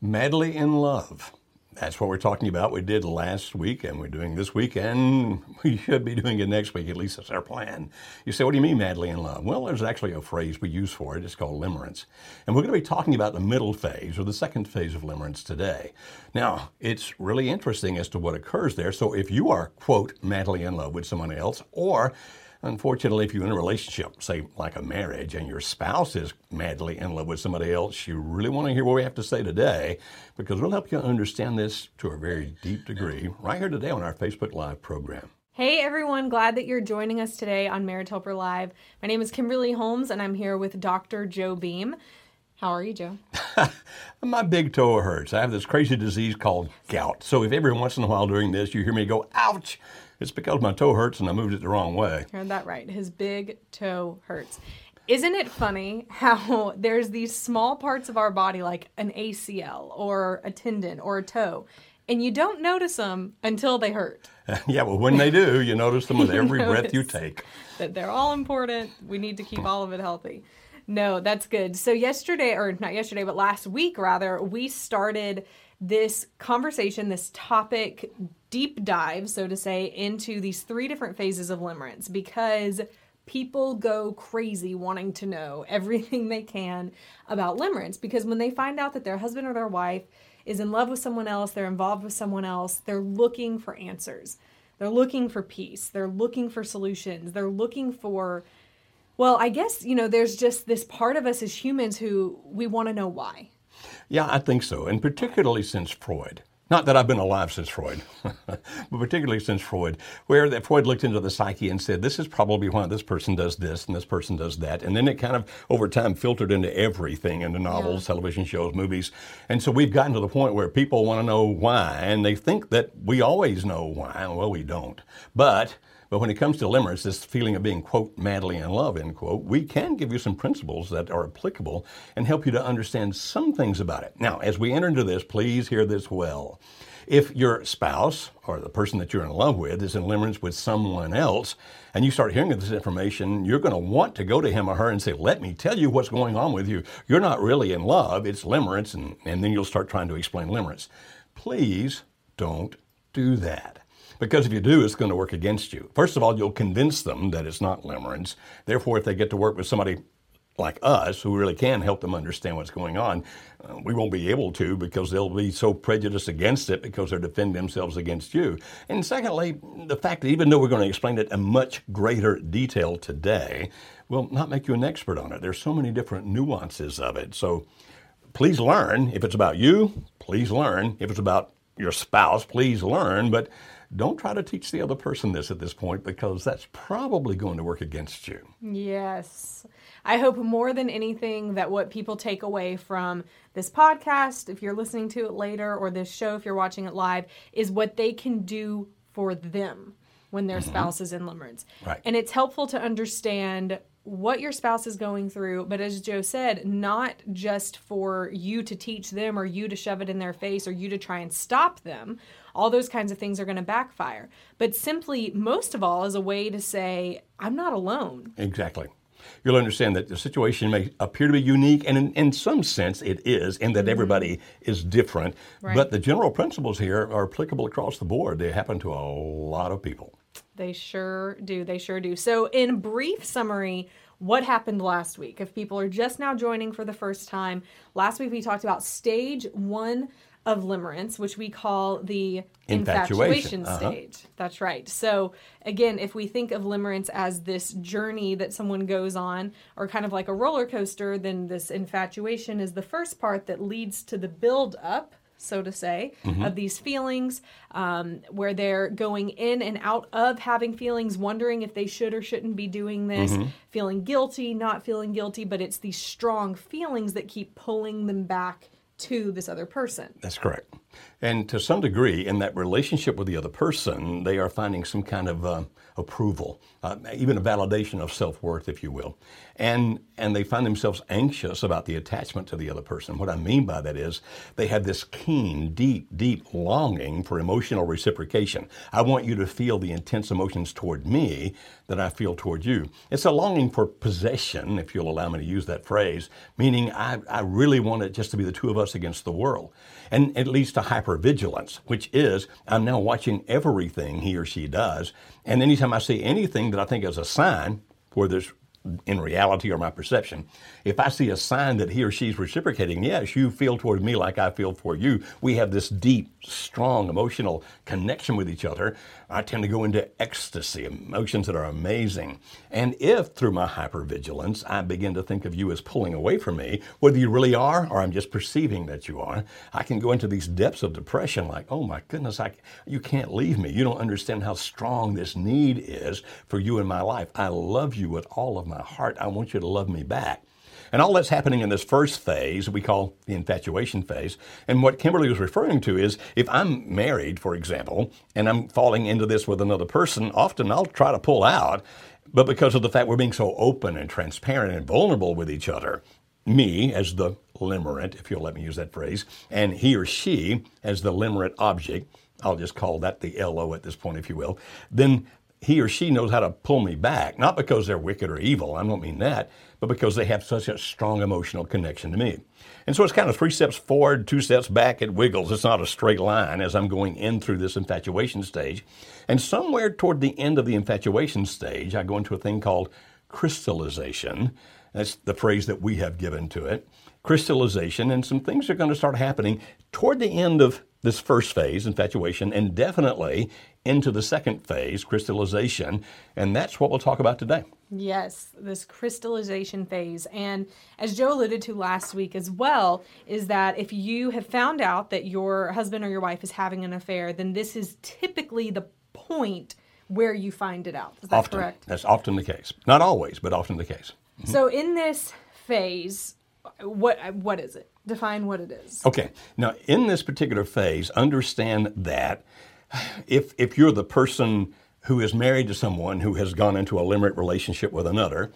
Madly in Love. That's what we're talking about. We did last week and we're doing this week and we should be doing it next week. At least that's our plan. You say, what do you mean madly in love? Well, there's actually a phrase we use for it. It's called limerence. And we're going to be talking about the middle phase or the second phase of limerence today. Now, it's really interesting as to what occurs there. So if you are, quote, madly in love with someone else or Unfortunately, if you're in a relationship, say like a marriage, and your spouse is madly in love with somebody else, you really want to hear what we have to say today because we'll help you understand this to a very deep degree right here today on our Facebook Live program. Hey everyone, glad that you're joining us today on Marriage Helper Live. My name is Kimberly Holmes and I'm here with Dr. Joe Beam. How are you, Joe? My big toe hurts. I have this crazy disease called gout. So if every once in a while during this you hear me go, ouch, it's because my toe hurts and I moved it the wrong way. Heard that right. His big toe hurts. Isn't it funny how there's these small parts of our body, like an ACL or a tendon or a toe, and you don't notice them until they hurt? yeah, well, when they do, you notice them with every breath you take. That they're all important. We need to keep all of it healthy. No, that's good. So, yesterday, or not yesterday, but last week rather, we started this conversation, this topic deep dive, so to say, into these three different phases of limerence because people go crazy wanting to know everything they can about limerence because when they find out that their husband or their wife is in love with someone else, they're involved with someone else, they're looking for answers. They're looking for peace. They're looking for solutions. They're looking for, well, I guess, you know, there's just this part of us as humans who we want to know why. Yeah, I think so. And particularly since Freud. Not that I've been alive since Freud, but particularly since Freud, where that Freud looked into the psyche and said, this is probably why this person does this and this person does that. And then it kind of, over time, filtered into everything, into novels, yeah. television shows, movies. And so we've gotten to the point where people want to know why, and they think that we always know why. Well, we don't. But but when it comes to limerence, this feeling of being, quote, madly in love, end quote, we can give you some principles that are applicable and help you to understand some things about it. Now, as we enter into this, please hear this well. If your spouse or the person that you're in love with is in limerence with someone else, and you start hearing this information, you're going to want to go to him or her and say, Let me tell you what's going on with you. You're not really in love, it's limerence, and, and then you'll start trying to explain limerence. Please don't do that. Because if you do, it's going to work against you. First of all, you'll convince them that it's not limerence. Therefore, if they get to work with somebody like us, who really can help them understand what's going on, uh, we won't be able to because they'll be so prejudiced against it because they're defending themselves against you. And secondly, the fact that even though we're going to explain it in much greater detail today, will not make you an expert on it. There's so many different nuances of it. So please learn. If it's about you, please learn. If it's about your spouse, please learn. But don't try to teach the other person this at this point because that's probably going to work against you. Yes. I hope more than anything that what people take away from this podcast, if you're listening to it later, or this show, if you're watching it live, is what they can do for them when their mm-hmm. spouse is in limerence. Right. And it's helpful to understand what your spouse is going through, but as Joe said, not just for you to teach them or you to shove it in their face or you to try and stop them. All those kinds of things are going to backfire. But simply, most of all, as a way to say, I'm not alone. Exactly. You'll understand that the situation may appear to be unique, and in, in some sense it is, in that mm-hmm. everybody is different. Right. But the general principles here are applicable across the board. They happen to a lot of people. They sure do. They sure do. So, in brief summary, what happened last week? If people are just now joining for the first time, last week we talked about stage one of limerence, which we call the infatuation, infatuation uh-huh. stage. That's right. So, again, if we think of limerence as this journey that someone goes on, or kind of like a roller coaster, then this infatuation is the first part that leads to the build up so to say, mm-hmm. of these feelings, um, where they're going in and out of having feelings, wondering if they should or shouldn't be doing this, mm-hmm. feeling guilty, not feeling guilty, but it's these strong feelings that keep pulling them back to this other person. That's correct. And to some degree, in that relationship with the other person, they are finding some kind of uh, approval, uh, even a validation of self worth, if you will. And, and they find themselves anxious about the attachment to the other person. What I mean by that is they have this keen, deep, deep longing for emotional reciprocation. I want you to feel the intense emotions toward me that I feel toward you. It's a longing for possession, if you'll allow me to use that phrase, meaning I, I really want it just to be the two of us against the world. And it leads to hypervigilance, which is I'm now watching everything he or she does. And anytime I see anything that I think is a sign where there's in reality or my perception. If I see a sign that he or she's reciprocating, yes, you feel toward me like I feel for you. We have this deep, strong emotional connection with each other. I tend to go into ecstasy, emotions that are amazing. And if through my hypervigilance I begin to think of you as pulling away from me, whether you really are or I'm just perceiving that you are, I can go into these depths of depression like, oh my goodness, I, you can't leave me. You don't understand how strong this need is for you in my life. I love you with all of my heart. I want you to love me back. And all that's happening in this first phase we call the infatuation phase. And what Kimberly was referring to is if I'm married, for example, and I'm falling into this with another person, often I'll try to pull out. But because of the fact we're being so open and transparent and vulnerable with each other, me as the limerent, if you'll let me use that phrase, and he or she as the limerent object, I'll just call that the LO at this point, if you will, then he or she knows how to pull me back, not because they're wicked or evil, I don't mean that, but because they have such a strong emotional connection to me. And so it's kind of three steps forward, two steps back, it wiggles. It's not a straight line as I'm going in through this infatuation stage. And somewhere toward the end of the infatuation stage, I go into a thing called crystallization. That's the phrase that we have given to it. Crystallization, and some things are going to start happening toward the end of this first phase, infatuation, and definitely into the second phase, crystallization. And that's what we'll talk about today. Yes, this crystallization phase. And as Joe alluded to last week as well, is that if you have found out that your husband or your wife is having an affair, then this is typically the point where you find it out. Is that often. correct? That's often the case. Not always, but often the case. Mm-hmm. So in this phase, what what is it? Define what it is. Okay. Now, in this particular phase, understand that if if you're the person who is married to someone who has gone into a limerent relationship with another,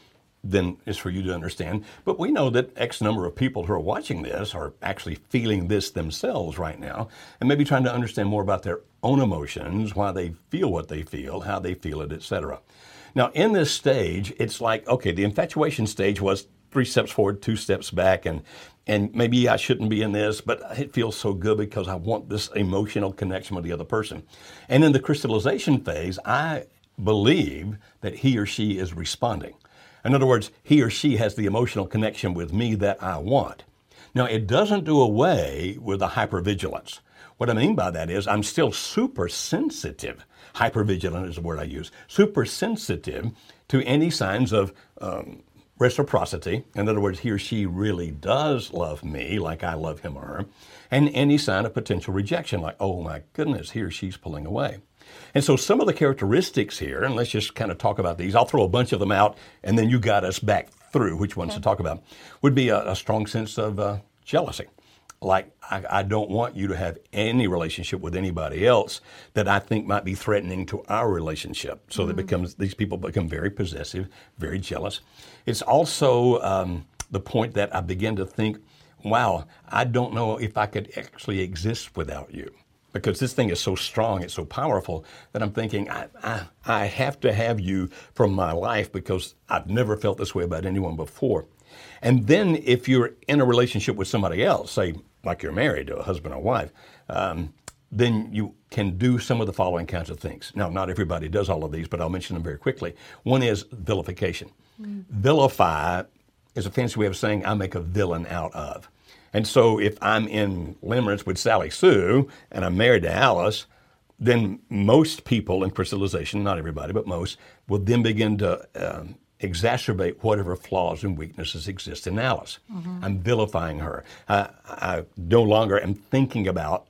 then it's for you to understand. But we know that X number of people who are watching this are actually feeling this themselves right now and maybe trying to understand more about their own emotions, why they feel what they feel, how they feel it, etc. Now, in this stage, it's like, okay, the infatuation stage was three steps forward, two steps back, and and maybe I shouldn't be in this, but it feels so good because I want this emotional connection with the other person. And in the crystallization phase, I believe that he or she is responding. In other words, he or she has the emotional connection with me that I want. Now, it doesn't do away with the hypervigilance. What I mean by that is I'm still super sensitive. Hypervigilant is the word I use. Super sensitive to any signs of um, reciprocity. In other words, he or she really does love me like I love him or her. And any sign of potential rejection, like, oh my goodness, he or she's pulling away. And so some of the characteristics here, and let's just kind of talk about these. I'll throw a bunch of them out, and then you got us back through which ones okay. to talk about. Would be a, a strong sense of uh, jealousy. Like, I, I, don't want you to have any relationship with anybody else that I think might be threatening to our relationship. So mm-hmm. that becomes these people become very possessive, very jealous. It's also um, the point that I begin to think, wow, I don't know if I could actually exist without you. Because this thing is so strong, it's so powerful that I'm thinking, I, I, I have to have you from my life because I've never felt this way about anyone before. And then if you're in a relationship with somebody else, say like you're married to a husband or wife, um, then you can do some of the following kinds of things. Now, not everybody does all of these, but I'll mention them very quickly. One is vilification. Mm. Vilify is a fancy way of saying I make a villain out of. And so if I'm in limerence with Sally Sue and I'm married to Alice, then most people in crystallization, not everybody, but most, will then begin to um, exacerbate whatever flaws and weaknesses exist in Alice. Mm-hmm. I'm vilifying her. I, I no longer am thinking about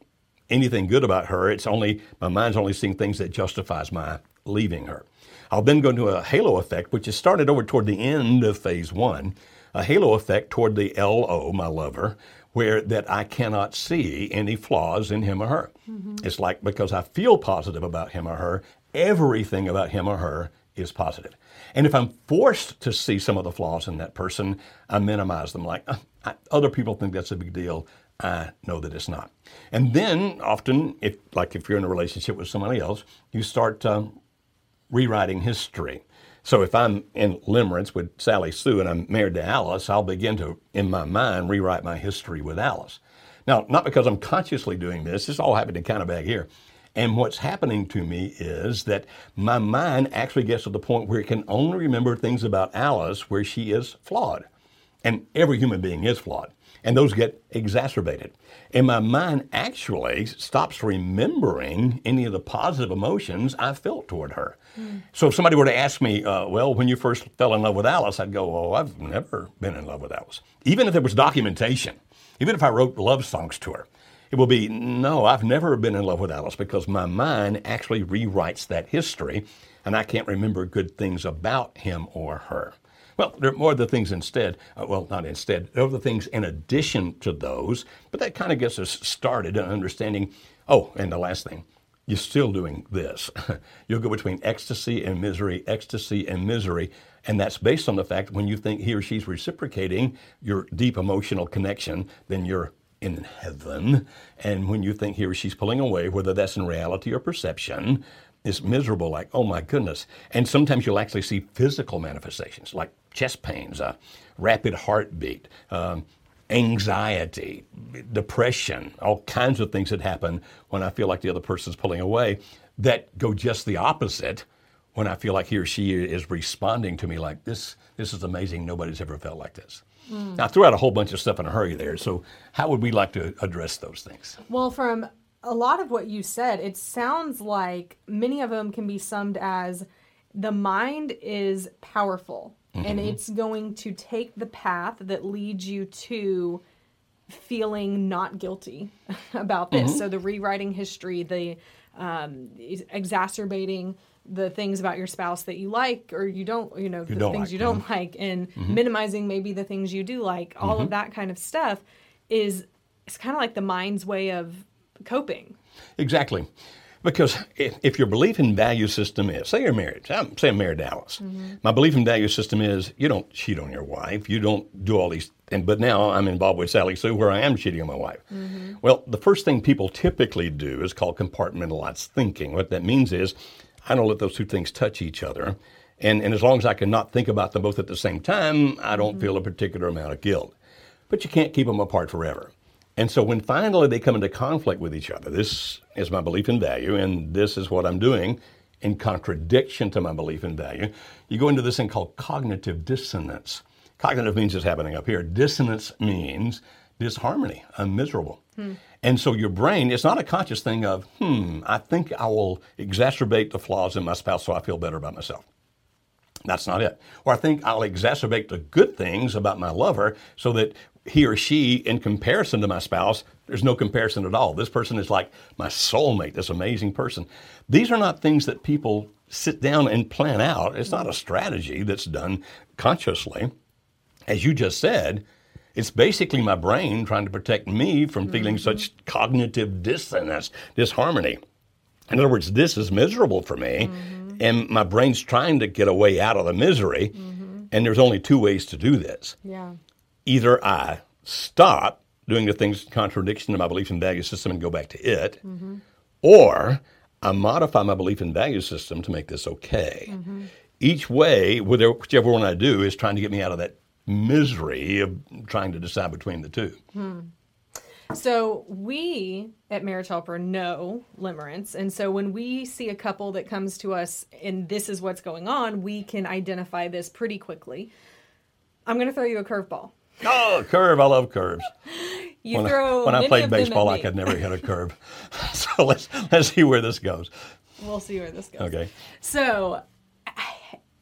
anything good about her. It's only my mind's only seeing things that justifies my leaving her. I'll then go into a halo effect, which is started over toward the end of phase one, a halo effect toward the LO, my lover, where that I cannot see any flaws in him or her. It's like because I feel positive about him or her, everything about him or her is positive. And if I'm forced to see some of the flaws in that person, I minimize them. Like "Uh, I, other people think that's a big deal. I know that it's not. And then often, if like if you're in a relationship with somebody else, you start um, rewriting history. So if I'm in limerence with Sally Sue and I'm married to Alice, I'll begin to, in my mind, rewrite my history with Alice. Now, not because I'm consciously doing this, this all happening kind of back here. And what's happening to me is that my mind actually gets to the point where it can only remember things about Alice where she is flawed. And every human being is flawed. And those get exacerbated. And my mind actually stops remembering any of the positive emotions I felt toward her. So if somebody were to ask me, uh, well, when you first fell in love with Alice, I'd go, oh, I've never been in love with Alice. Even if there was documentation, even if I wrote love songs to her, it will be, no, I've never been in love with Alice because my mind actually rewrites that history and I can't remember good things about him or her. Well, there are more of the things instead. Uh, well, not instead. There are the things in addition to those, but that kind of gets us started in understanding. Oh, and the last thing, you're still doing this. You'll go between ecstasy and misery, ecstasy and misery, and that's based on the fact when you think he or she's reciprocating your deep emotional connection, then you're in heaven. And when you think he or she's pulling away, whether that's in reality or perception, it's miserable, like, oh my goodness. And sometimes you'll actually see physical manifestations like chest pains, uh, rapid heartbeat, um, anxiety, depression, all kinds of things that happen when I feel like the other person's pulling away that go just the opposite when I feel like he or she is responding to me like this. This is amazing. Nobody's ever felt like this. Now, I threw out a whole bunch of stuff in a hurry there. So, how would we like to address those things? Well, from a lot of what you said, it sounds like many of them can be summed as the mind is powerful and it's going to take the path that leads you to feeling not guilty about this. So the rewriting history, the um, exacerbating the things about your spouse that you like or you don't, you know, the things like. you don't mm-hmm. like, and mm-hmm. minimizing maybe the things you do like. All of mm-hmm. that kind of stuff is it's kind of like the mind's way of coping. Exactly. Because if, if your belief and value system is, say you're married, I'm, say I'm married to Alice. My belief and value system is you don't cheat on your wife, you don't do all these, and but now I'm involved with Sally Sue where I am cheating on my wife. Well, the first thing people typically do is called compartmentalized thinking. What that means is I don't let those two things touch each other. And, and as long as I can not think about them both at the same time, I don't feel a mm-hmm. particular amount of guilt. But you can't keep them apart forever. And so when finally they come into conflict with each other, this is my belief and value, and this is what I'm doing in contradiction to my belief and value, you go into this thing called cognitive dissonance. Cognitive means it's happening up here. Dissonance means disharmony. I'm miserable. Hmm. And so your brain, it's not a conscious thing of, hmm, I think I will exacerbate the flaws in my spouse so I feel better about myself. That's not it. Or I think I'll exacerbate the good things about my lover so that he or she, in comparison to my spouse, there's no comparison at all. This person is like my soulmate, this amazing person. These are not things that people sit down and plan out. It's not a strategy that's done consciously. As you just said, it's basically my brain trying to protect me from feeling mm-hmm. such cognitive dissonance, disharmony. In other words, this is miserable for me, mm-hmm. and my brain's trying to get a way out of the misery. Mm-hmm. And there's only two ways to do this. Yeah. Either I stop doing the things in contradiction to my belief and value system and go back to it, or I modify my belief and value system to make this okay. Each way, whichever one I do, is trying to get me out of that misery of trying to decide between the two. Hmm. So we at Marriage Helper know limerence, and so when we see a couple that comes to us and this is what's going on, we can identify this pretty quickly. I'm going to throw you a curveball. Oh, curve! I love curves. You when throw I, when I played baseball, I could never hit a curve. so let's let's see where this goes. We'll see where this goes. Okay. So,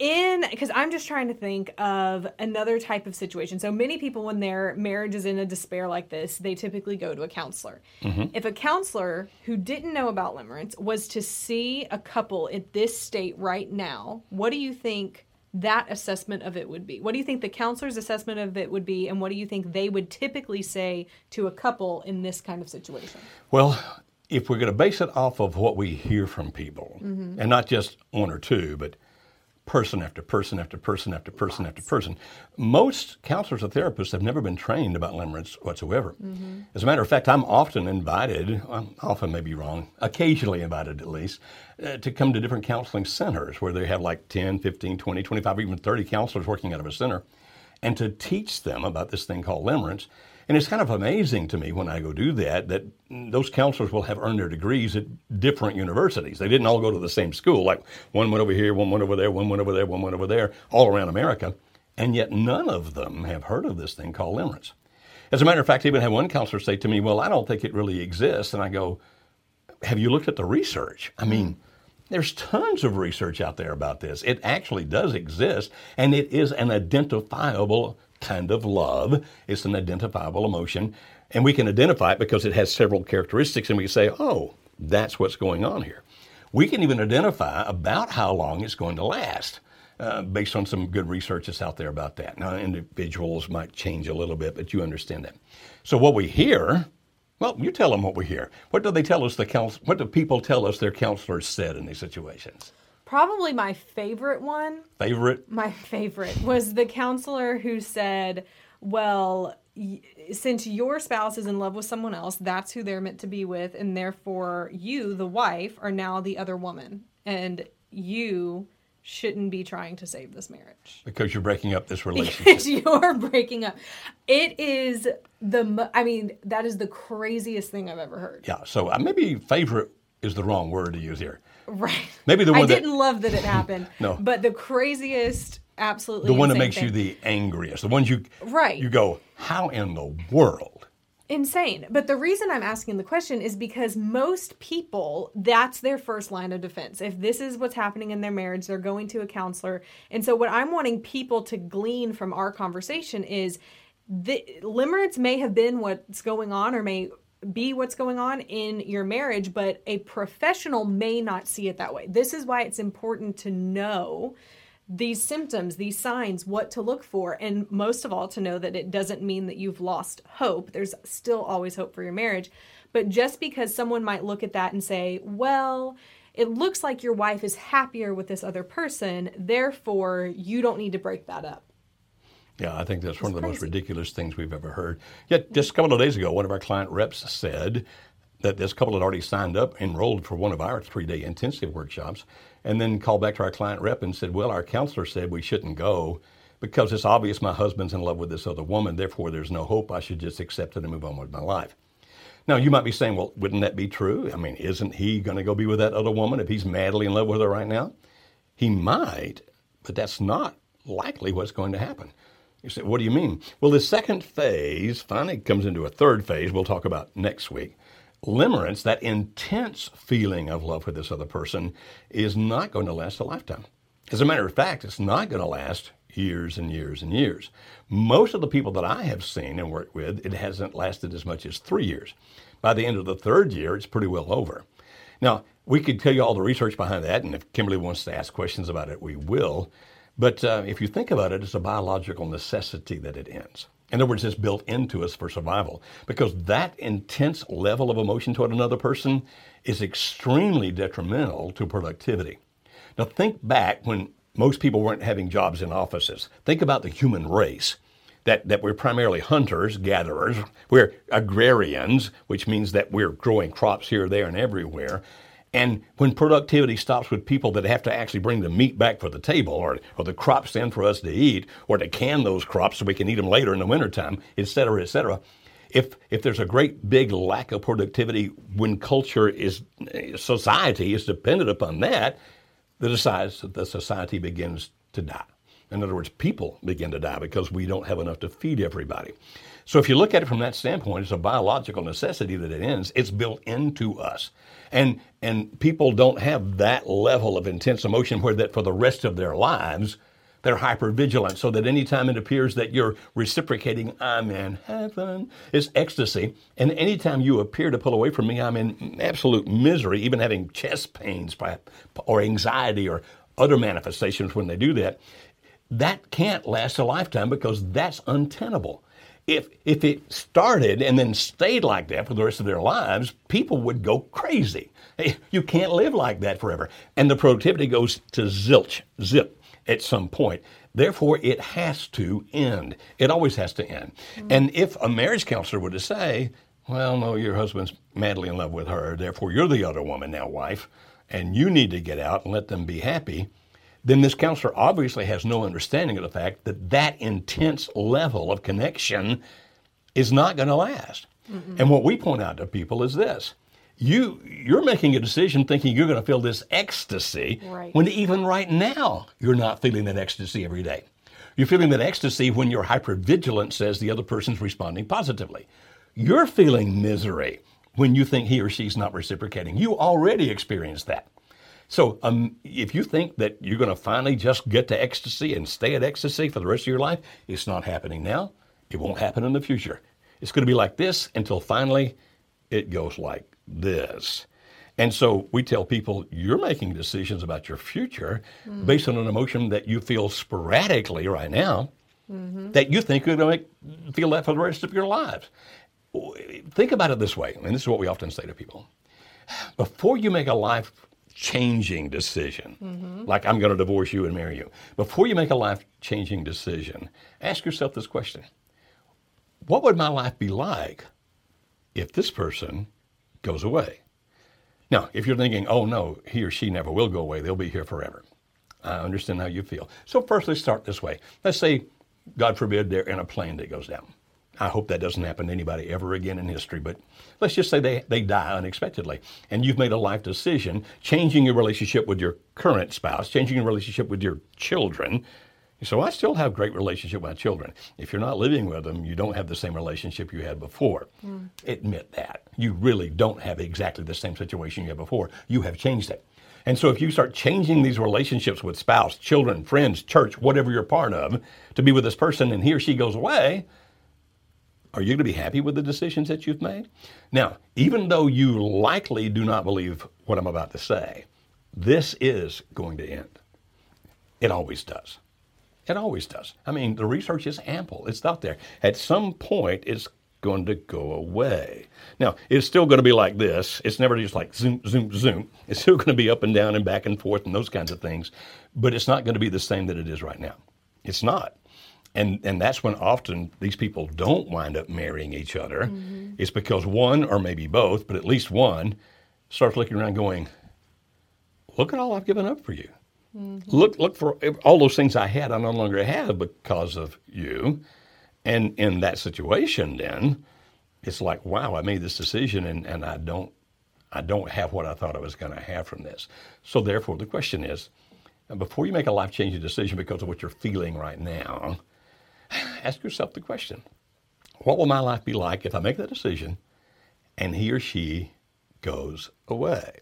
in because I'm just trying to think of another type of situation. So many people, when their marriage is in a despair like this, they typically go to a counselor. Mm-hmm. If a counselor who didn't know about limerence was to see a couple at this state right now, what do you think that assessment of it would be? What do you think the counselor's assessment of it would be, and what do you think they would typically say to a couple in this kind of situation? Well, if we're going to base it off of what we hear from people, mm-hmm. and not just one or two, but person after person after person after person after person. Most counselors or therapists have never been trained about limerence whatsoever. As a matter of fact, I'm often invited, I'm often may be wrong, occasionally invited at least, uh, to come to different counseling centers where they have like 10, 15, 20, 25, even 30 counselors working out of a center, and to teach them about this thing called limerence. And it's kind of amazing to me when I go do that that those counselors will have earned their degrees at different universities. They didn't all go to the same school. Like one went over here, one went over there, one went over there, one went over there, all around America. And yet none of them have heard of this thing called limerence. As a matter of fact, I even had one counselor say to me, Well, I don't think it really exists. And I go, Have you looked at the research? I mean, there's tons of research out there about this. It actually does exist, and it is an identifiable kind of love. It's an identifiable emotion, and we can identify it because it has several characteristics, and we say, oh, that's what's going on here. We can even identify about how long it's going to last. Uh, based on some good research that's out there about that. Now, individuals might change a little bit, but you understand that. So, what we hear, well, you tell them what we hear. What do they tell us? The counsel, what do people tell us their counselors said in these situations? Probably my favorite one Favorite? my favorite was the counselor who said, "Well, y- since your spouse is in love with someone else, that's who they're meant to be with, and therefore you, the wife, are now the other woman, and you shouldn't be trying to save this marriage." Because you're breaking up this relationship. Because you're breaking up. It is the. mo- I mean, that is the craziest thing I've ever heard. yeah. So uh, maybe favorite is the wrong word to use here. Right. Maybe the I one that- didn't love that it happened. No. But the craziest, absolutely. The one that makes you the angriest. The ones you Right. You go, how in the world? insane. But the reason I'm asking the question is because most people, that's their first line of defense. If this is what's happening in their marriage, they're going to a counselor. And so, what I'm wanting people to glean from our conversation is the limerence may have been what's going on or may be what's going on in your marriage, but a professional may not see it that way. This is why it's important to know these symptoms, these signs, what to look for, and most of all, to know that it doesn't mean that you've lost hope. There's still always hope for your marriage. But just because someone might look at that and say, well, it looks like your wife is happier with this other person, therefore, you don't need to break that up. Yeah, I think that's one of the most ridiculous things we've ever heard. Yet, just a couple of days ago, one of our client reps said that this couple had already signed up, enrolled for one of our three day intensive workshops, and then called back to our client rep and said, Well, our counselor said we shouldn't go because it's obvious my husband's in love with this other woman, therefore there's no hope. I should just accept it and move on with my life. Now, you might be saying, Well, wouldn't that be true? I mean, isn't he going to go be with that other woman if he's madly in love with her right now? He might, but that's not likely what's going to happen. You say, what do you mean? Well, the second phase finally comes into a third phase we'll talk about next week. Limerence, that intense feeling of love for this other person, is not going to last a lifetime. As a matter of fact, it's not going to last years and years and years. Most of the people that I have seen and worked with, it hasn't lasted as much as three years. By the end of the third year, it's pretty well over. Now, we could tell you all the research behind that, and if Kimberly wants to ask questions about it, we will. But uh, if you think about it, it's a biological necessity that it ends. In other words, it's built into us for survival because that intense level of emotion toward another person is extremely detrimental to productivity. Now, think back when most people weren't having jobs in offices. Think about the human race. That, that we're primarily hunters, gatherers. We're agrarians, which means that we're growing crops here, there, and everywhere. And when productivity stops with people that have to actually bring the meat back for the table or, or the crops in for us to eat or to can those crops so we can eat them later in the wintertime, et cetera, et cetera, if, if there's a great big lack of productivity when culture is, society is dependent upon that, the, society begins to die. In other words, people begin to die because we don't have enough to feed everybody. So if you look at it from that standpoint, it's a biological necessity that it ends. It's built into us. And and people don't have that level of intense emotion where that for the rest of their lives they're hyper vigilant so that anytime it appears that you're reciprocating, I'm in heaven, it's ecstasy. And anytime you appear to pull away from me, I'm in absolute misery, even having chest pains or anxiety or other manifestations when they do that. that can't last a lifetime because that's untenable. If, if it started and then stayed like that for the rest of their lives, people would go crazy. You can't live like that forever. And the productivity goes to zilch, zip at some point. Therefore, it has to end. It always has to end. Mm-hmm. And if a marriage counselor were to say, well, no, your husband's madly in love with her, therefore you're the other woman now, wife, and you need to get out and let them be happy, then this counselor obviously has no understanding of the fact that that intense level of connection is not going to last. Mm-mm. And what we point out to people is this you you're making a decision thinking you're going to feel this ecstasy right. when even right now you're not feeling that ecstasy every day. You're feeling that ecstasy when your hypervigilance says the other person's responding positively. You're feeling misery when you think he or she's not reciprocating. You already experienced that. So um, if you think that you're going to finally just get to ecstasy and stay at ecstasy for the rest of your life, it's not happening now. It won't happen in the future. It's going to be like this until finally it goes like this. And so we tell people you're making decisions about your future mm-hmm. based on an emotion that you feel sporadically right now mm-hmm. that you think you're going to feel that for the rest of your lives. Think about it this way, and this is what we often say to people. Before you make a life changing decision, mm-hmm. like I'm going to divorce you and marry you, before you make a life changing decision, ask yourself this question What would my life be like if this person goes away. Now, if you're thinking, oh no, he or she never will go away, they'll be here forever. I understand how you feel. So, first, let's start this way. Let's say, God forbid, they're in a plane that goes down. I hope that doesn't happen to anybody ever again in history, but let's just say they, they die unexpectedly. And you've made a life decision, changing your relationship with your current spouse, changing your relationship with your children, so I still have great relationship with my children. If you're not living with them, you don't have the same relationship you had before. Mm. Admit that. You really don't have exactly the same situation you had before. You have changed it. And so if you start changing these relationships with spouse, children, friends, church, whatever you're part of, to be with this person and he or she goes away, are you going to be happy with the decisions that you've made? Now, even though you likely do not believe what I'm about to say, this is going to end. It always does. It always does. I mean, the research is ample. It's out there. At some point, it's going to go away. Now, it's still going to be like this. It's never just like zoom, zoom, zoom. It's still going to be up and down and back and forth and those kinds of things, but it's not going to be the same that it is right now. It's not. And, and that's when often these people don't wind up marrying each other. Mm-hmm. It's because one, or maybe both, but at least one, starts looking around going, Look at all I've given up for you. Mm-hmm. Look, look for all those things I had, I no longer have because of you. And in that situation, then it's like, wow, I made this decision, and, and I don't, I don't have what I thought I was going to have from this. So therefore, the question is, before you make a life-changing decision because of what you're feeling right now, ask yourself the question: What will my life be like if I make that decision, and he or she goes away?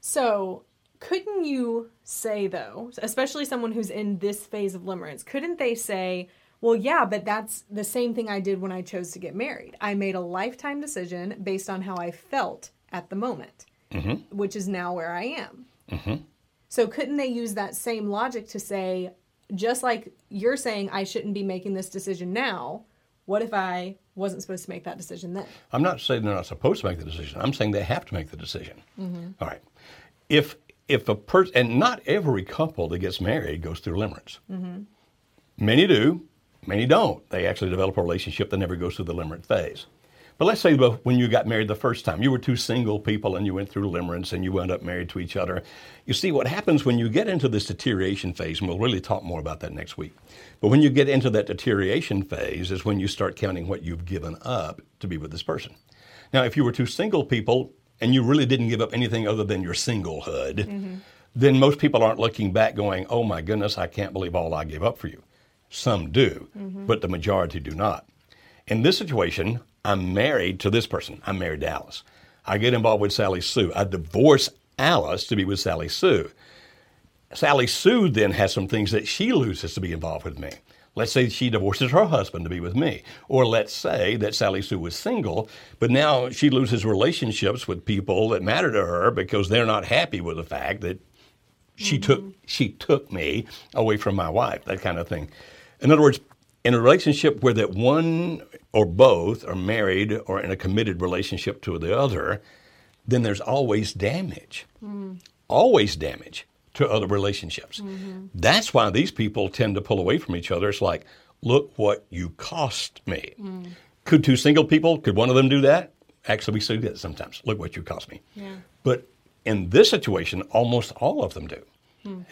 So couldn't you say though, especially someone who's in this phase of limerence, couldn't they say, well, yeah, but that's the same thing I did when I chose to get married. I made a lifetime decision based on how I felt at the moment, mm-hmm. which is now where I am. Mm-hmm. So, couldn't they use that same logic to say, just like you're saying, I shouldn't be making this decision now? What if I wasn't supposed to make that decision then? I'm not saying they're not supposed to make the decision. I'm saying they have to make the decision. Mm-hmm. All right. If if a person, and not every couple that gets married goes through limerence. Mm-hmm. Many do, many don't. They actually develop a relationship that never goes through the limerence phase. But let's say when you got married the first time, you were two single people and you went through limerence and you wound up married to each other. You see, what happens when you get into this deterioration phase, and we'll really talk more about that next week, but when you get into that deterioration phase is when you start counting what you've given up to be with this person. Now, if you were two single people, and you really didn't give up anything other than your singlehood, mm-hmm. then most people aren't looking back going, oh my goodness, I can't believe all I gave up for you. Some do, mm-hmm. but the majority do not. In this situation, I'm married to this person. I'm married to Alice. I get involved with Sally Sue. I divorce Alice to be with Sally Sue. Sally Sue then has some things that she loses to be involved with me. Let's say she divorces her husband to be with me. Or let's say that Sally Sue was single, but now she loses relationships with people that matter to her because they're not happy with the fact that She took mm-hmm. she took me away from my wife, that kind of thing. In other words, in a relationship where that one or both are married or in a committed relationship to the other, then there's always damage. Mm-hmm. Always damage to other relationships. Mm-hmm. That's why these people tend to pull away from each other. It's like, look what you cost me. Mm. Could two single people, could one of them do that? Actually, we see that sometimes. Look what you cost me. Yeah. But in this situation, almost all of them do.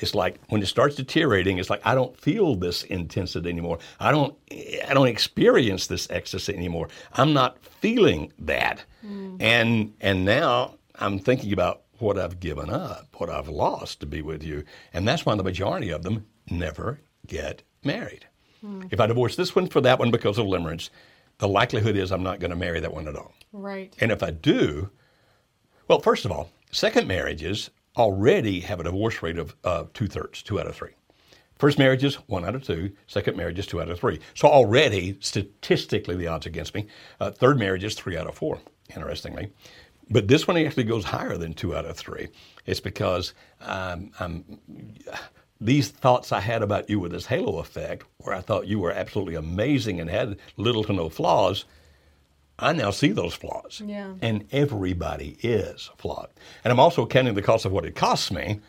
It's like when it starts deteriorating, it's like I don't feel this intensity anymore. I don't I don't experience this ecstasy anymore. I'm not feeling that. Mm. And and now I'm thinking about what I've given up, what I've lost to be with you. And that's why the majority of them never get married. Hmm. If I divorce this one for that one because of limerence, the likelihood is I'm not going to marry that one at all. Right. And if I do, well, first of all, second marriages already have a divorce rate of uh, two thirds, two out of three. First marriages, one out of two. Second marriages, two out of three. So already, statistically, the odds against me. Uh, third marriages, three out of four, interestingly. But this one actually goes higher than two out of three. It's because um, I'm, these thoughts I had about you with this halo effect, where I thought you were absolutely amazing and had little to no flaws, I now see those flaws. Yeah. And everybody is flawed. And I'm also counting the cost of what it costs me.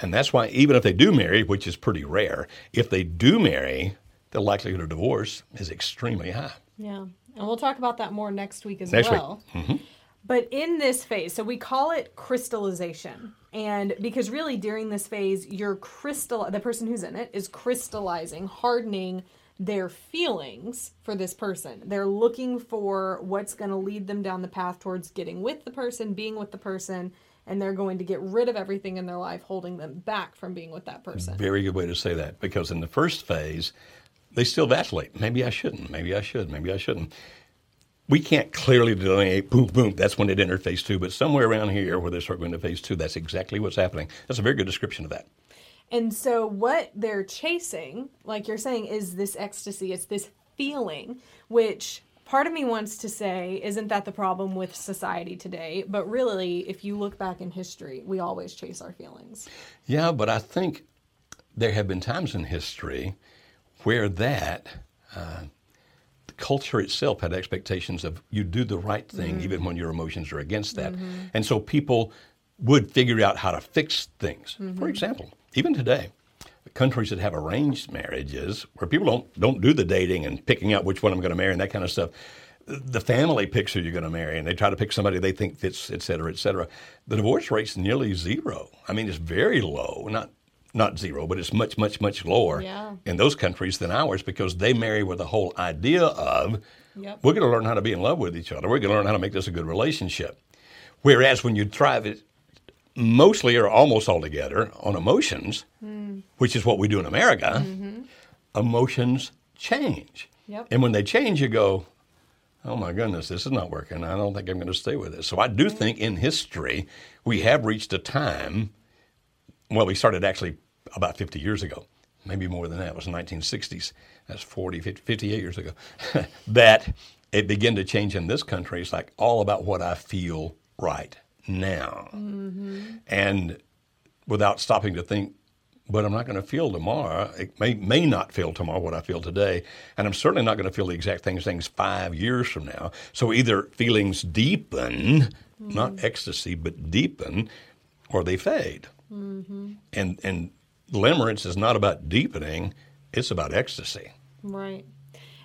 And that's why, even if they do marry, which is pretty rare, if they do marry, the likelihood of divorce is extremely high. Yeah. And we'll talk about that more next week as Next week. Mm-hmm. well. But in this phase, so we call it crystallization. And because really during this phase, you're crystal the person who's in it is crystallizing, hardening their feelings for this person. They're looking for what's going to lead them down the path towards getting with the person, being with the person, and they're going to get rid of everything in their life holding them back from being with that person. Very good way to say that because in the first phase, they still vacillate. Maybe I shouldn't. Maybe I should. Maybe I shouldn't. We can't clearly delineate, boom, boom, that's when it entered phase two, but somewhere around here where they start going to phase two, that's exactly what's happening. That's a very good description of that. And so, what they're chasing, like you're saying, is this ecstasy. It's this feeling, which part of me wants to say, isn't that the problem with society today? But really, if you look back in history, we always chase our feelings. Yeah, but I think there have been times in history where that uh, the culture itself had expectations of you do the right thing even when your emotions are against that, and so people would figure out how to fix things. For example, even today. Countries that have arranged marriages, where people don't don't do the dating and picking out which one I'm going to marry and that kind of stuff, the family picks who you're going to marry, and they try to pick somebody they think fits, et cetera, et cetera. The divorce rate's nearly zero. I mean, it's very low. Not not zero, but it's much, much, much lower Yeah. in those countries than ours because they marry with the whole idea of Yep. we're going to learn how to be in love with each other. We're going to learn how to make this a good relationship. Whereas when you thrive it mostly or almost altogether on emotions, hmm. which is what we do in America, mm-hmm. emotions change. Yep. And when they change, you go, oh my goodness, this is not working. I don't think I'm going to stay with this. So I do mm-hmm. think in history, we have reached a time, well, we started actually about 50 years ago, maybe more than that. It was the 1960s. That's 40, 50, 58 years ago. that it began to change in this country. It's like all about what I feel right now. Mm-hmm. And without stopping to think, but I'm not going to feel tomorrow. It may may not feel tomorrow what I feel today, and I'm certainly not going to feel the exact things things five years from now. So either feelings deepen, mm-hmm. not ecstasy, but deepen, or they fade. Mm-hmm. And and limerence is not about deepening; it's about ecstasy. Right.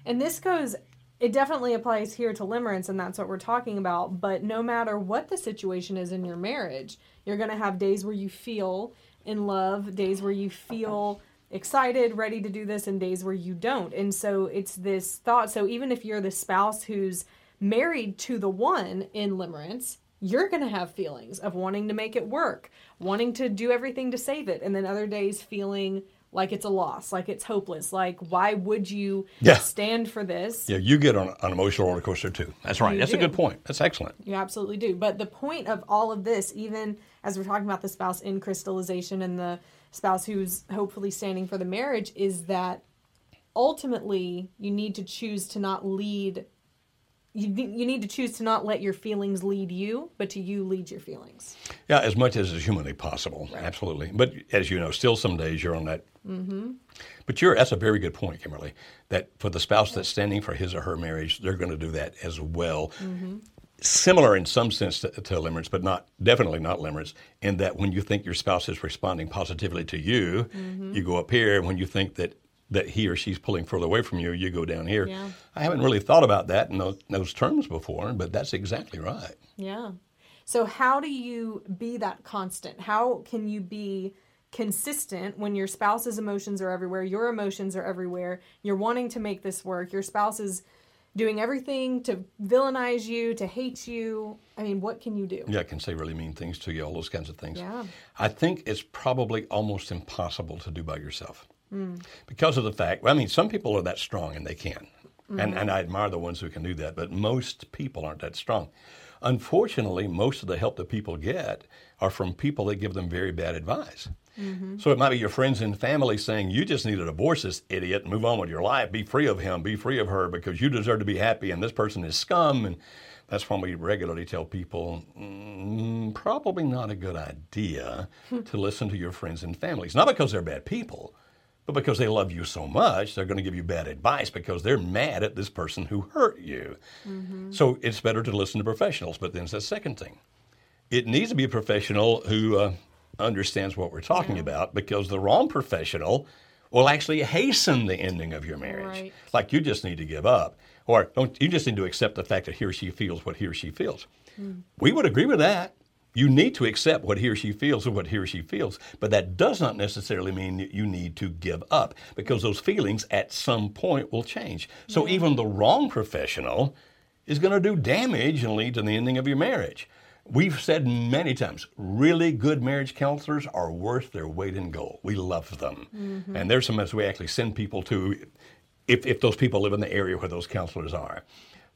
And this goes, it definitely applies here to limerence, and that's what we're talking about. But no matter what the situation is in your marriage, you're going to have days where you feel in love, days where you feel excited, ready to do this, and days where you don't. And so it's this thought. So even if you're the spouse who's married to the one in limerence, you're going to have feelings of wanting to make it work, wanting to do everything to save it, and then other days feeling like it's a loss, like it's hopeless. Like, why would you Yeah. stand for this? Yeah, you get on an emotional roller coaster too. That's right. You That's a good point. That's excellent. You absolutely do. But the point of all of this, even as we're talking about the spouse in crystallization and the spouse who's hopefully standing for the marriage, is that ultimately you need to choose to not lead you, you need to choose to not let your feelings lead you, but to you lead your feelings. Yeah, as much as is humanly possible, absolutely. But as you know, still some days you're on that. Mm-hmm. But you're that's a very good point, Kimberly. That for the spouse that's standing for his or her marriage, they're going to do that as well. Mm-hmm. Similar in some sense to, to limerence, but not definitely not limerence. In that when you think your spouse is responding positively to you, Mm-hmm. you go up here. When you think that that he or she's pulling further away from you, you go down here. Yeah. I haven't really thought about that in those, those terms before, but that's exactly right. Yeah. So, how do you be that constant? How can you be consistent when your spouse's emotions are everywhere, your emotions are everywhere, you're wanting to make this work, your spouse is doing everything to villainize you, to hate you? I mean, what can you do? Yeah, can say really mean things to you, all those kinds of things. Yeah. I think it's probably almost impossible to do by yourself because of the fact. I mean, some people are that strong and they can, and and I admire the ones who can do that. But most people aren't that strong. Unfortunately, most of the help that people get are from people that give them very bad advice. So it might be your friends and family saying, You just need to divorce this idiot and move on with your life. Be free of him, be free of her because you deserve to be happy and this person is scum. And that's why we regularly tell people mm, probably not a good idea to listen to your friends and families. Not because they're bad people, but because they love you so much, they're going to give you bad advice because they're mad at this person who hurt you. So it's better to listen to professionals. But then it's the second thing it needs to be a professional who uh, understands what we're talking about because the wrong professional will actually hasten the ending of your marriage. Right. Like you just need to give up, or don't you just need to accept the fact that he or she feels what he or she feels. We would agree with that. You need to accept what he or she feels or what he or she feels, but that does not necessarily mean that you need to give up because those feelings at some point will change. So even the wrong professional is going to do damage and lead to the ending of your marriage. We've said many times, really good marriage counselors are worth their weight in gold. We love them. Mm-hmm. And there's some that we actually send people to if, if those people live in the area where those counselors are.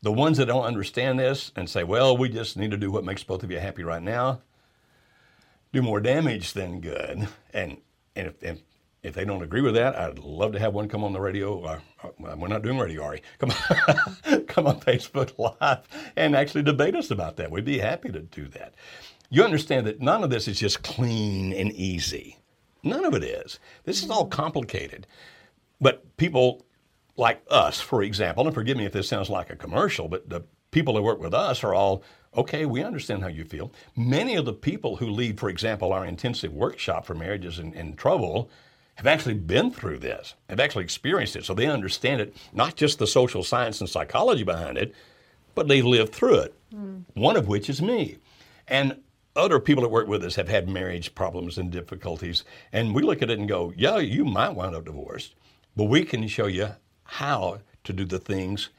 The ones that don't understand this and say, well, we just need to do what makes both of you happy right now, do more damage than good. And, and if, if, if they don't agree with that, I'd love to have one come on the radio. Uh, uh, we're not doing radio, Ari. Come on, come on Facebook Live and actually debate us about that. We'd be happy to do that. You understand that none of this is just clean and easy. None of it is. This is all complicated. But people like us, for example, and forgive me if this sounds like a commercial, but the people that work with us are all, okay, we understand how you feel. Many of the people who lead, for example, our intensive workshop for marriages in, in trouble have actually been through this, have actually experienced it. So they understand it, not just the social science and psychology behind it, but they lived through it, hmm. one of which is me. And other people that work with us have had marriage problems and difficulties. And we look at it and go, yeah, you might wind up divorced, but we can show you how to do the things.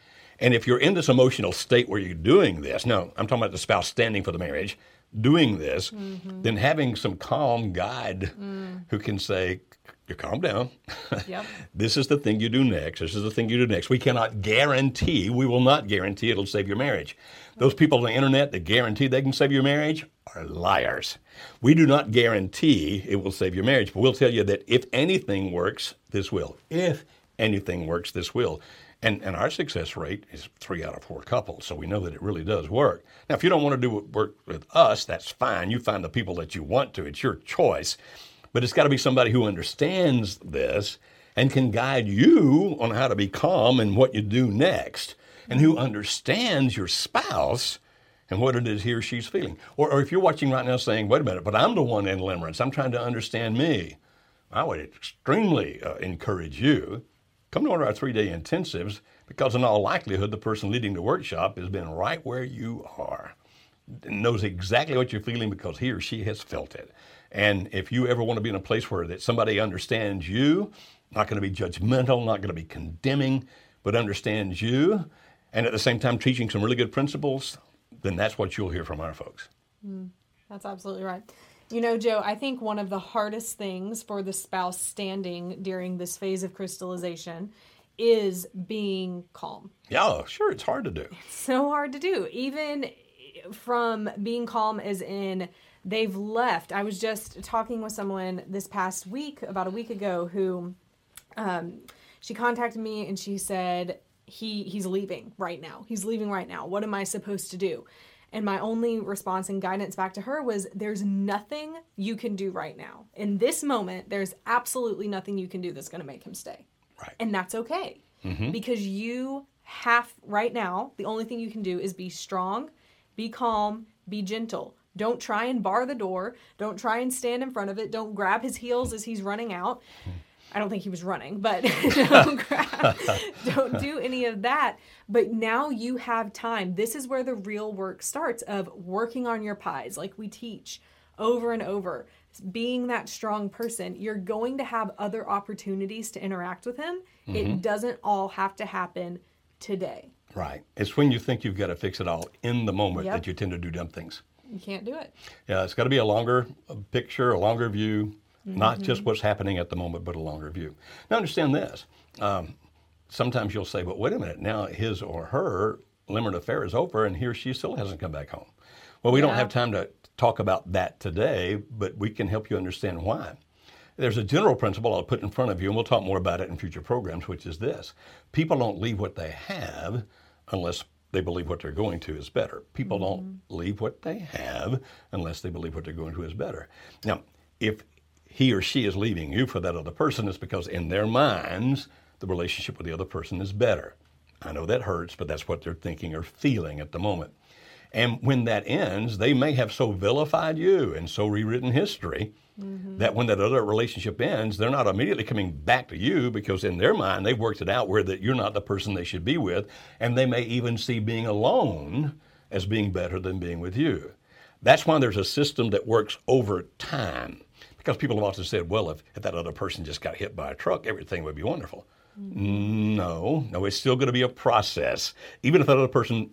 And if you're in this emotional state where you're doing this, no, I'm talking about the spouse standing for the marriage, doing this, mm-hmm. then having some calm guide mm. who can say, you calm down. Yep. this is the thing you do next. This is the thing you do next. We cannot guarantee, we will not guarantee it'll save your marriage. Those people on the internet that guarantee they can save your marriage are liars. We do not guarantee it will save your marriage, but we'll tell you that if anything works, this will. If anything works, this will. And, and our success rate is three out of four couples, so we know that it really does work. Now, if you don't want to do work with us, that's fine. You find the people that you want to, it's your choice. But it's got to be somebody who understands this and can guide you on how to be calm and what you do next, and who understands your spouse and what it is he or she's feeling. Or, or if you're watching right now saying, wait a minute, but I'm the one in limerence, I'm trying to understand me, I would extremely uh, encourage you come to one of our three day intensives because, in all likelihood, the person leading the workshop has been right where you are knows exactly what you're feeling because he or she has felt it. And if you ever want to be in a place where that somebody understands you, not going to be judgmental, not going to be condemning, but understands you, and at the same time teaching some really good principles, then that's what you'll hear from our folks. Mm, that's absolutely right. You know, Joe, I think one of the hardest things for the spouse standing during this phase of crystallization is being calm. Yeah, sure, it's hard to do. So hard to do. Even from being calm, as in they've left. I was just talking with someone this past week, about a week ago, who um, she contacted me and she said, he he's leaving right now. He's leaving right now. What am I supposed to do? And my only response and guidance back to her was there's nothing you can do right now. In this moment, there's absolutely nothing you can do that's going to make him stay. Right. And that's okay. Mm-hmm. Because you have right now, the only thing you can do is be strong, be calm, be gentle. Don't try and bar the door. Don't try and stand in front of it. Don't grab his heels as he's running out. Hmm. I don't think he was running, but don't, grab, don't do any of that. But now you have time. This is where the real work starts of working on your PIES, like we teach over and over. Being that strong person, you're going to have other opportunities to interact with him. It doesn't all have to happen today. Right. It's when you think you've got to fix it all in the moment Yep. that you tend to do dumb things. You can't do it. Yeah, it's got to be a longer uh, picture, a longer view, not Mm-hmm. just what's happening at the moment, but a longer view. Now, understand this. Um, sometimes you'll say, but wait a minute, now his or her limerent affair is over and he or she still hasn't come back home. Well, we don't have time to talk about that today, but we can help you understand why. There's a general principle I'll put in front of you, and we'll talk more about it in future programs, which is this people don't leave what they have unless they believe what they're going to is better. People don't leave what they have unless they believe what they're going to is better. Now, if he or she is leaving you for that other person, is because in their minds, the relationship with the other person is better. I know that hurts, but that's what they're thinking or feeling at the moment. And when that ends, they may have so vilified you and so rewritten history mm-hmm. that when that other relationship ends, they're not immediately coming back to you because in their mind they've worked it out where that you're not the person they should be with, and they may even see being alone as being better than being with you. That's why there's a system that works over time. Because people have often said, well, if, if that other person just got hit by a truck, everything would be wonderful. No, no, it's still going to be a process. Even if that other person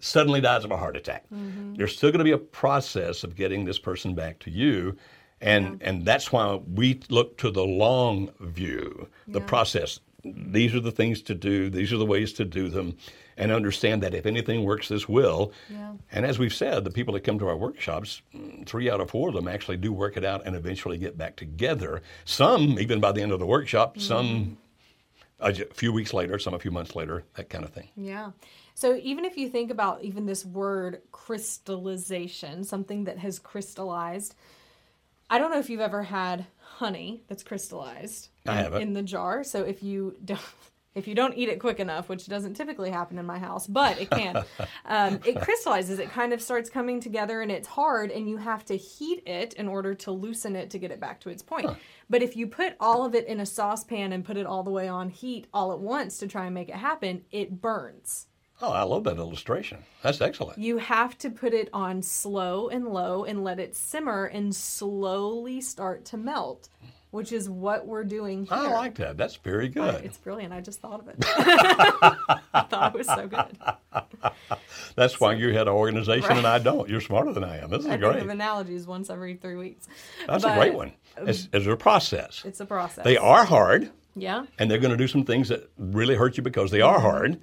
suddenly dies of a heart attack, mm-hmm. there's still going to be a process of getting this person back to you. And, and that's why we look to the long view, the Yeah. process. These are the things to do, these are the ways to do them, and understand that if anything works, this will. Yeah. And as we've said, the people that come to our workshops, mm, three out of four of them actually do work it out and eventually get back together. Some, even by the end of the workshop, some a few weeks later, some a few months later, that kind of thing. Yeah. So even if you think about even this word crystallization, something that has crystallized, I don't know if you've ever had honey that's crystallized in, in the jar. So if you don't if you don't eat it quick enough, which doesn't typically happen in my house, but it can, um, it crystallizes. It kind of starts coming together, and it's hard, and you have to heat it in order to loosen it to get it back to its point. But if you put all of it in a saucepan and put it all the way on heat all at once to try and make it happen, it burns. Oh, I love that illustration. That's excellent. You have to put it on slow and low and let it simmer and slowly start to melt, which is what we're doing here. I like that. That's very good. It's brilliant. I just thought of it. I thought it was so good. That's why you had an organization and I don't. You're smarter than I am. This is I great. think of analogies once every three weeks. That's a great one. It's, it's a process. It's a process. They are hard, Yeah. and they're going to do some things that really hurt you because they Mm-hmm. are hard.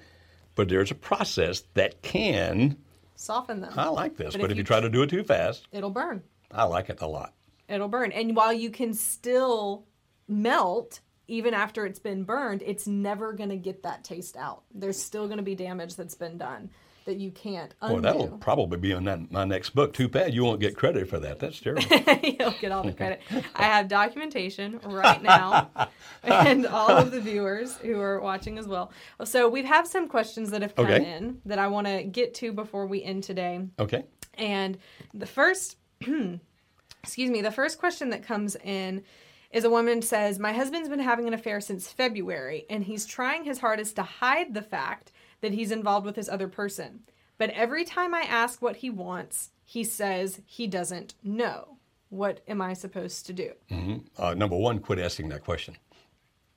But there's a process that can. Soften them. I like this, But but, if if you you try to do it too fast, It'll burn. I like it a lot. It'll burn. And while you can still melt, even after it's been burned, it's never going to get that taste out. There's still going to be damage that's been done that you can't undo. Well, that'll probably be on that, my next book. Too bad you won't get credit for that. That's terrible. You'll get all the credit. I have documentation right now, and all of the viewers who are watching as well. So we have some questions that have come Okay. in that I want to get to before we end today. Okay. And the first, excuse me, the first question that comes in is a woman says, My husband's been having an affair since February, and he's trying his hardest to hide the fact that he's involved with this other person. But every time I ask what he wants, he says he doesn't know. What am I supposed to do? Uh, number one, quit asking that question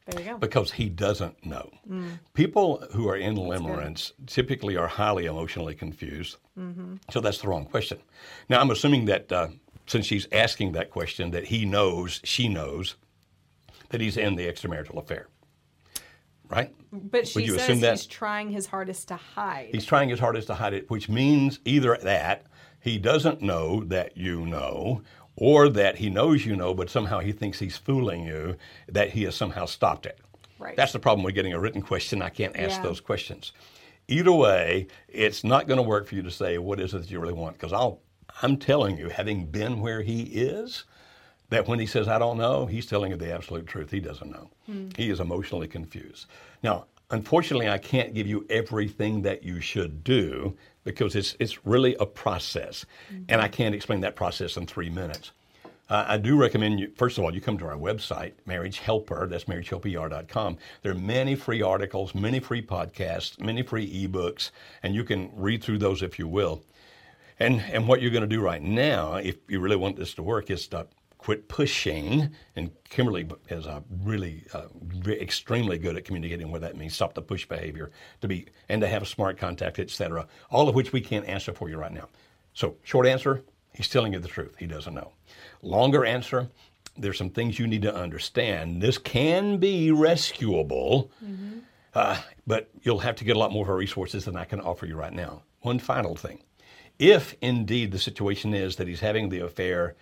There you go. because he doesn't know. Mm. People who are in limerence typically are highly emotionally confused. Mm-hmm. So that's the wrong question. Now, I'm assuming that uh, since she's asking that question, that he knows, she knows, that he's in the extramarital affair. Right? But she says he's trying his hardest to hide. He's trying his hardest to hide it, which means either that he doesn't know that you know, or that he knows you know, but somehow he thinks he's fooling you, that he has somehow stopped it. Right. That's the problem with getting a written question. I can't ask Yeah. those questions. Either way, it's not going to work for you to say what is it that you really want because I'll I'm telling you, having been where he is, that when he says I don't know, he's telling you the absolute truth. He doesn't know. He is emotionally confused. Now, unfortunately, I can't give you everything that you should do because it's it's really a process, and I can't explain that process in three minutes. Uh, I do recommend you, first of all, you come to our website, Marriage Helper, that's marriagehelper.com. There are many free articles, many free podcasts, many free ebooks, and you can read through those if you will. And, and what you're going to do right now, if you really want this to work, is to quit pushing. And Kimberly is uh, really uh, re- extremely good at communicating what that means. Stop the push behavior to be and to have smart contact, etc. All of which we can't answer for you right now. So, short answer: He's telling you the truth. He doesn't know. Longer answer: There's some things you need to understand. This can be rescuable. Uh, but you'll have to get a lot more of our resources than I can offer you right now. One final thing. If indeed the situation is that he's having the affair,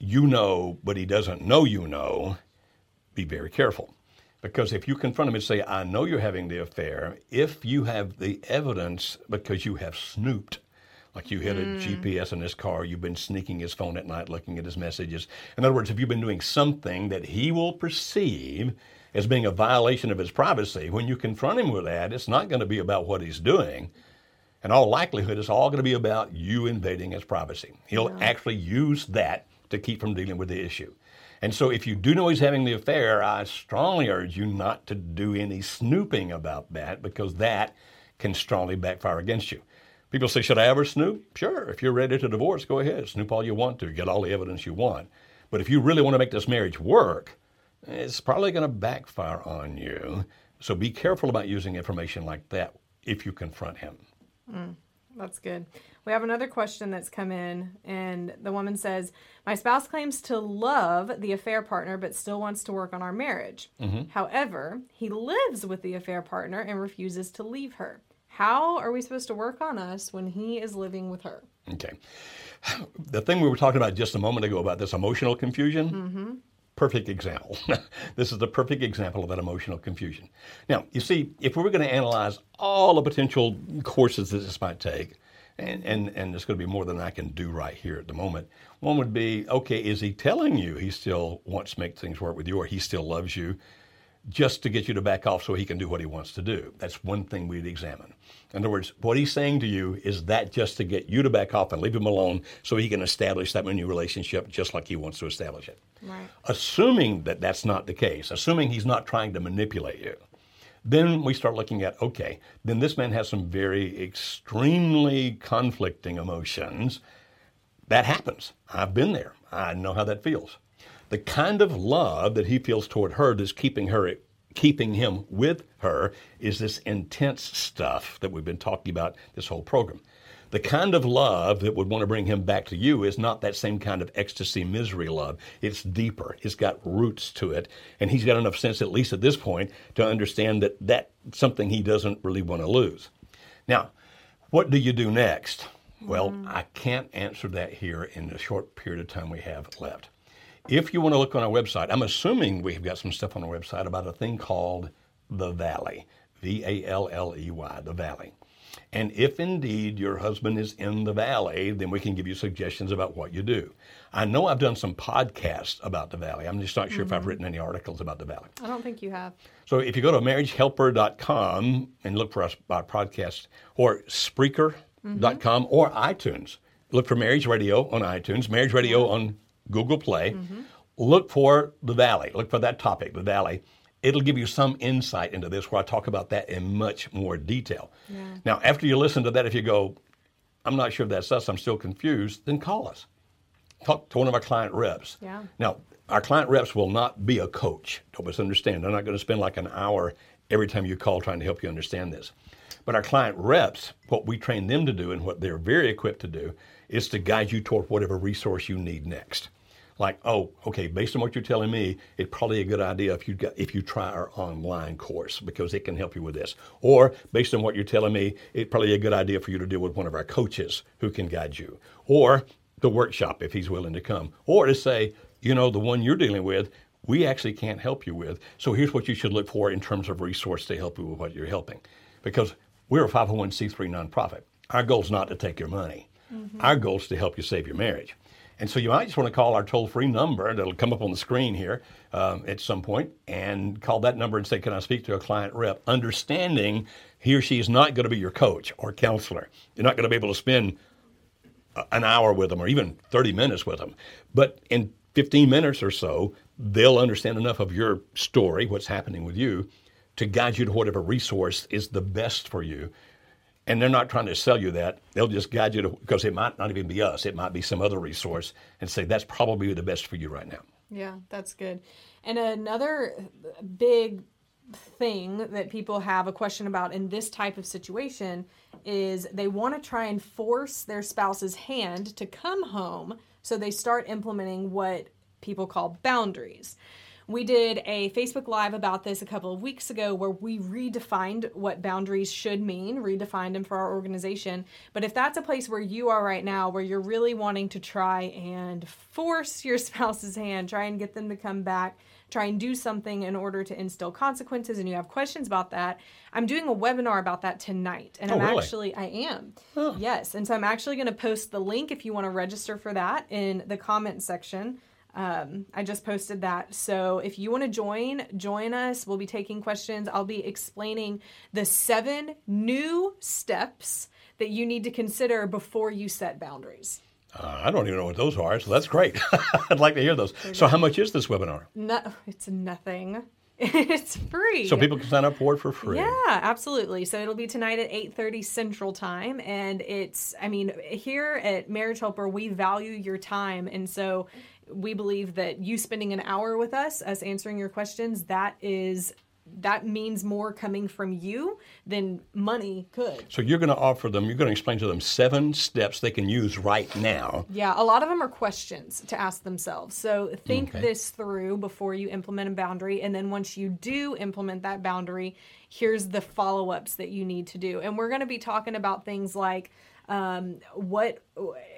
you know, but he doesn't know you know, be very careful. Because if you confront him and say, I know you're having the affair, if you have the evidence because you have snooped, like you hit a hmm. GPS in his car, you've been sneaking his phone at night, looking at his messages. In other words, if you've been doing something that he will perceive as being a violation of his privacy, when you confront him with that, it's not going to be about what he's doing. In all likelihood, it's all going to be about you invading his privacy. He'll actually use that to keep from dealing with the issue. And so, if you do know he's having the affair, I strongly urge you not to do any snooping about that because that can strongly backfire against you. People say, Should I ever snoop? Sure. If you're ready to divorce, go ahead. Snoop all you want to, get all the evidence you want. But if you really want to make this marriage work, it's probably going to backfire on you. So be careful about using information like that if you confront him. Mm, that's good. We have another question that's come in, and the woman says, My spouse claims to love the affair partner but still wants to work on our marriage. Mm-hmm. However, he lives with the affair partner and refuses to leave her. How are we supposed to work on us when he is living with her? Okay. The thing we were talking about just a moment ago about this emotional confusion, mm-hmm. Perfect example. this is the perfect example of that emotional confusion. Now, you see, if we were going to analyze all the potential courses that this might take, and, and, and there's going to be more than I can do right here at the moment. One would be okay, is he telling you he still wants to make things work with you or he still loves you? just to get you to back off so he can do what he wants to do. That's one thing we'd examine. In other words, what he's saying to you is that just to get you to back off and leave him alone so he can establish that new relationship just like he wants to establish it. Right. Assuming that that's not the case, assuming he's not trying to manipulate you, then we start looking at okay, then this man has some very extremely conflicting emotions. That happens. I've been there. I know how that feels. The kind of love that he feels toward her that's keeping her keeping him with her is this intense stuff that we've been talking about this whole program. The kind of love that would want to bring him back to you is not that same kind of ecstasy misery love. It's deeper. It's got roots to it. And he's got enough sense, at least at this point, to understand that that's something he doesn't really want to lose. Now, what do you do next? Well, hmm. I can't answer that here in the short period of time we have left. If you want to look on our website, I'm assuming we've got some stuff on our website about a thing called The Valley, V A L L E Y, The Valley. And if indeed your husband is in the valley, then we can give you suggestions about what you do. I know I've done some podcasts about the valley. I'm just not sure if I've mm-hmm. written any articles about the valley. I don't think you have. So if you go to marriagehelper.com and look for us our podcast or Spreaker.com mm-hmm. or iTunes, look for Marriage Radio on iTunes, Marriage Radio on Google Play. Mm-hmm. Look for the Valley. Look for that topic, the Valley. It'll give you some insight into this where I talk about that in much more detail. Now, after you listen to that, if you go, I'm not sure if that's us, I'm still confused, then call us. Talk to one of our client reps. Yeah. Now, our client reps will not be a coach. Don't misunderstand. They're not going to spend like an hour every time you call trying to help you understand this. But our client reps, what we train them to do and what they're very equipped to do is to guide you toward whatever resource you need next. Like, oh, okay, based on what you're telling me, it's probably a good idea if you got, if you try our online course because it can help you with this. Or based on what you're telling me, it's probably a good idea for you to deal with one of our coaches who can guide you. Or the workshop if he's willing to come. Or to say, you know, the one you're dealing with, we actually can't help you with. So here's what you should look for in terms of resource to help you with what you're helping. Because we're a 501c3 nonprofit. Our goal is not to take your money. Mm-hmm. Our goal is to help you save your marriage. And so you might just want to call our toll free number that'll come up on the screen here um, at some point and call that number and say, Can I speak to a client rep? Understanding he or she is not going to be your coach or counselor. You're not going to be able to spend an hour with them or even 30 minutes with them. But in 15 minutes or so, they'll understand enough of your story, what's happening with you, to guide you to whatever resource is the best for you. And they're not trying to sell you that. They'll just guide you to, because it might not even be us, it might be some other resource, and say that's probably the best for you right now. Yeah, that's good. And another big thing that people have a question about in this type of situation is they want to try and force their spouse's hand to come home so they start implementing what people call boundaries. We did a Facebook Live about this a couple of weeks ago where we redefined what boundaries should mean, redefined them for our organization. But if that's a place where you are right now, where you're really wanting to try and force your spouse's hand, try and get them to come back, try and do something in order to instill consequences, and you have questions about that, I'm doing a webinar about that tonight. And oh, I'm really? actually, I am. Yes. And so I'm actually going to post the link if you want to register for that in the comment section. Um, I just posted that. So if you want to join, join us. We'll be taking questions. I'll be explaining the seven new steps that you need to consider before you set boundaries. Uh, I don't even know what those are, so that's great. I'd like to hear those. So, how much is this webinar? No, it's nothing. it's free. So people can sign up for it for free. Yeah, absolutely. So it'll be tonight at 8:30 Central Time and it's I mean, here at Marriage Helper we value your time and so we believe that you spending an hour with us, us answering your questions, that is that means more coming from you than money could. So you're going to offer them, you're going to explain to them seven steps they can use right now. Yeah, a lot of them are questions to ask themselves. So think Okay. this through before you implement a boundary. And then once you do implement that boundary, here's the follow ups that you need to do. And we're going to be talking about things like, um, what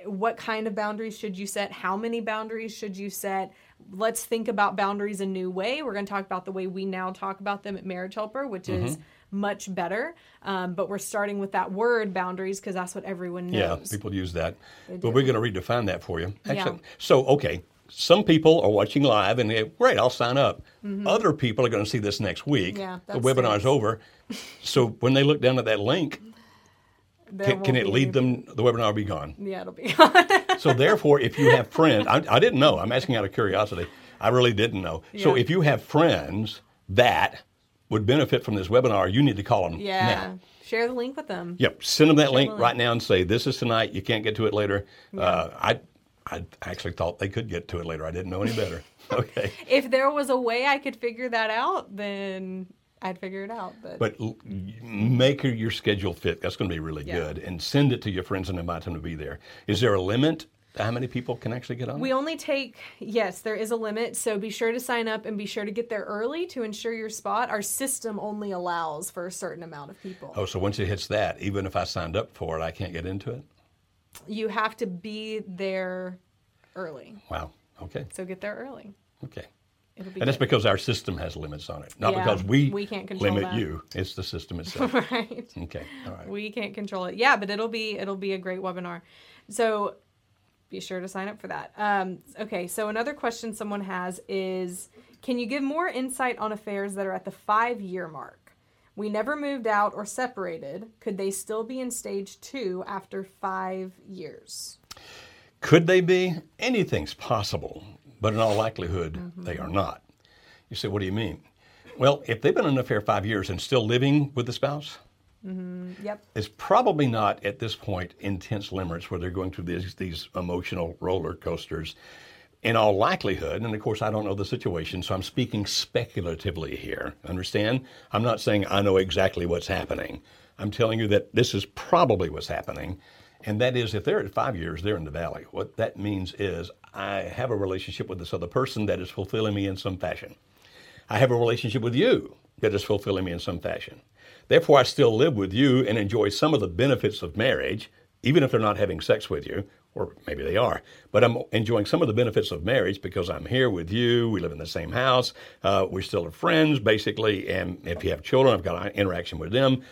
what kind of boundaries should you set? How many boundaries should you set? Let's think about boundaries a new way. We're going to talk about the way we now talk about them at Marriage Helper, which is much better. Um, but we're starting with that word boundaries because that's what everyone knows Yeah, people use that. But we're going to redefine that for you. Excellent. Yeah. So, okay, some people are watching live and they, great, I'll sign up. Other people are going to see this next week. Mm-hmm. Yeah, the webinar's stinks. over. so when they look down at that link, can, can it lead them, the webinar will be gone. Yeah, it'll be. gone. So therefore, if you have friends, I, I didn't know. I'm asking out of curiosity. I really didn't know. So if you have friends that would benefit from this webinar, you need to call them yeah. now. Share the link with them. Yep. Send them that link the right now and say, "This is tonight. You can't get to it later." Uh, I, I actually thought they could get to it later. I didn't know any better. okay. If there was a way I could figure that out, then I'd figure it out. But, But l- make your- your schedule fit. That's going to be really Yeah. good. And send it to your friends and invite them to be there. Is there a limit how many people can actually get on? we only take yes, there is a limit. So be sure to sign up and be sure to get there early to ensure your spot. Our system only allows for a certain amount of people. oh, so once it hits that, even if I signed up for it, I can't get into it? You have to be there early. Wow. Okay. So get there early. Okay. And that's because our system has limits on it, not Yeah, because we, we can't control limit that. you. It's the system itself. right. okay. All right. We can't control it. Yeah, but it'll be it'll be a great webinar. So be sure to sign up for that. Um, okay, so another question someone has is can you give more insight on affairs that are at the five year mark? We never moved out or separated. Could they still be in stage two after five years? Could they be? Anything's possible, but in all likelihood, Mm-hmm. they are not. You say, what do you mean? Well, if they've been in an affair five years and still living with the spouse, Yep. it's probably not at this point intense limerence where they're going through these, these emotional roller coasters. In all likelihood, and of course I don't know the situation, so I'm speaking speculatively here. Understand? I'm not saying I know exactly what's happening. I'm telling you that this is probably what's happening. And that is, if they're at five years, they're in the valley. What that means is, I have a relationship with this other person that is fulfilling me in some fashion. I have a relationship with you that is fulfilling me in some fashion. Therefore, I still live with you and enjoy some of the benefits of marriage, even if they're not having sex with you. or maybe they are, but I'm enjoying some of the benefits of marriage because I'm here with you. We live in the same house. Uh, we still are friends, basically. And if you have children, I've got interaction with them.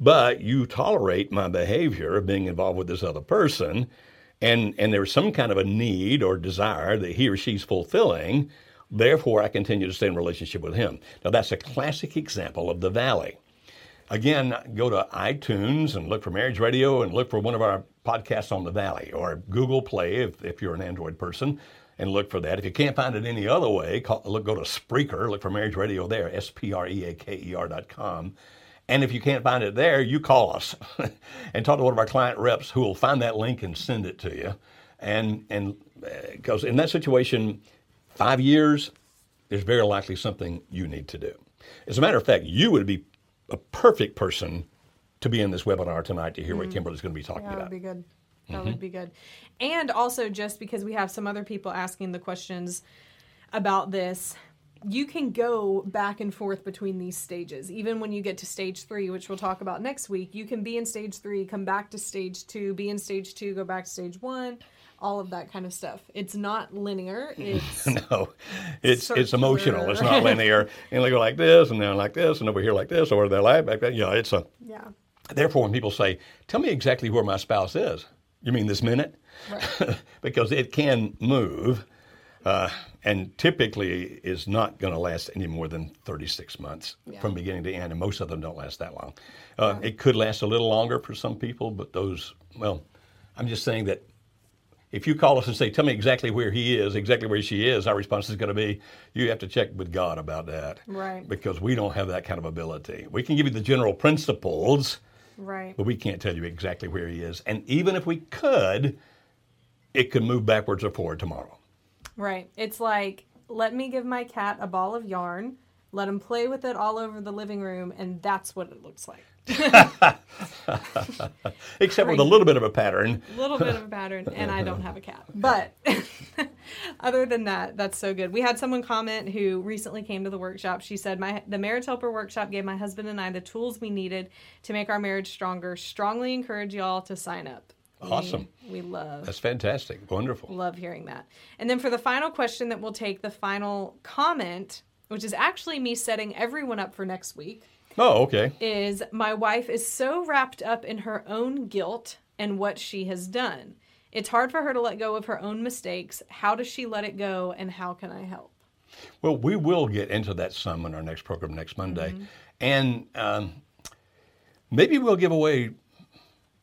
But you tolerate my behavior of being involved with this other person, and, and there's some kind of a need or desire that he or she's fulfilling. Therefore, I continue to stay in relationship with him. Now, that's a classic example of the valley. Again, go to iTunes and look for Marriage Radio and look for one of our podcasts on the Valley or Google Play if, if you're an Android person and look for that. If you can't find it any other way, call, look, go to Spreaker, look for Marriage Radio there, S P R E A K E R dot com. And if you can't find it there, you call us and talk to one of our client reps who will find that link and send it to you. And and because uh, in that situation, five years, there's very likely something you need to do. As a matter of fact, you would be a perfect person to be in this webinar tonight to hear what mm-hmm. Kimberly's going to be talking yeah, about. That would be good. That mm-hmm. would be good. And also, just because we have some other people asking the questions about this, you can go back and forth between these stages. Even when you get to stage three, which we'll talk about next week, you can be in stage three, come back to stage two, be in stage two, go back to stage one all of that kind of stuff. It's not linear. It's no, it's circular. it's emotional. It's not linear. and they go like this, and then like this, and over here like this, or they're like that. You know, it's a yeah. Therefore, when people say, "Tell me exactly where my spouse is," you mean this minute? Right. because it can move. Uh, and typically is not going to last any more than 36 months yeah. from beginning to end, and most of them don't last that long. Uh, It could last a little longer for some people, but those, well, I'm just saying that if you call us and say, Tell me exactly where he is, exactly where she is, our response is going to be, You have to check with God about that. Right. Because we don't have that kind of ability. We can give you the general principles, right. but we can't tell you exactly where he is. And even if we could, it could move backwards or forward tomorrow. Right. It's like, let me give my cat a ball of yarn, let him play with it all over the living room, and that's what it looks like. Except with a little bit of a pattern. A little bit of a pattern, and I don't have a cat. But other than that, that's so good. We had someone comment who recently came to the workshop. She said, "My the marriage helper workshop gave my husband and I the tools we needed to make our marriage stronger. Strongly encourage y'all to sign up." Awesome. We, we love. That's fantastic. Wonderful. Love hearing that. And then for the final question that we'll take, the final comment, which is actually me setting everyone up for next week. Oh, okay. Is my wife is so wrapped up in her own guilt and what she has done. It's hard for her to let go of her own mistakes. How does she let it go and how can I help? Well, we will get into that some in our next program next Monday. Mm-hmm. And um, maybe we'll give away